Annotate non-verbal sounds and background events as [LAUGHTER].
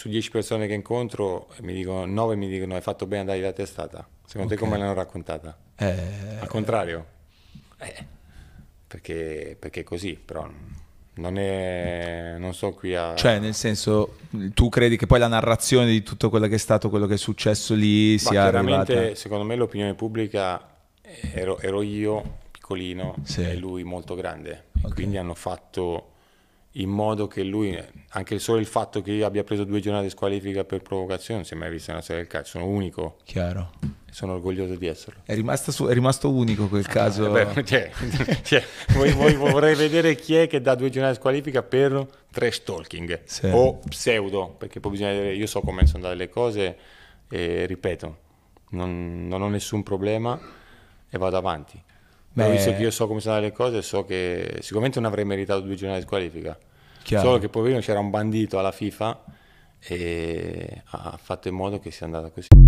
su 10 persone che incontro mi dicono 9 mi dicono hai fatto bene a dargli la testata. Secondo Ok. te come l'hanno raccontata? Eh, Al contrario? Eh, perché, perché è così, però non è non sto qui a Cioè, nel senso, tu credi che poi la narrazione di tutto quello che è stato, quello che è successo lì sia chiaramente, arrivata... secondo me, l'opinione pubblica ero, ero io piccolino Sì. e lui molto grande. E Ok. Quindi hanno fatto in modo che lui, anche solo il fatto che io abbia preso due giornate di squalifica per provocazione, non si è mai visto nella storia del calcio. Sono unico Chiaro. sono orgoglioso di esserlo. È, su- è rimasto unico quel caso. Eh beh, [LAUGHS] cioè, cioè, voi- voi- vorrei vedere chi è che dà due giornate di squalifica per trash talking Sì. o pseudo, perché poi bisogna vedere, io so come sono andate le cose e ripeto, non, non ho nessun problema e vado avanti. Beh- visto che io so come sono andate le cose, so che sicuramente non avrei meritato due giornate di squalifica. Chiaro. Solo che poverino c'era un bandito alla FIFA e ha fatto in modo che sia andata così.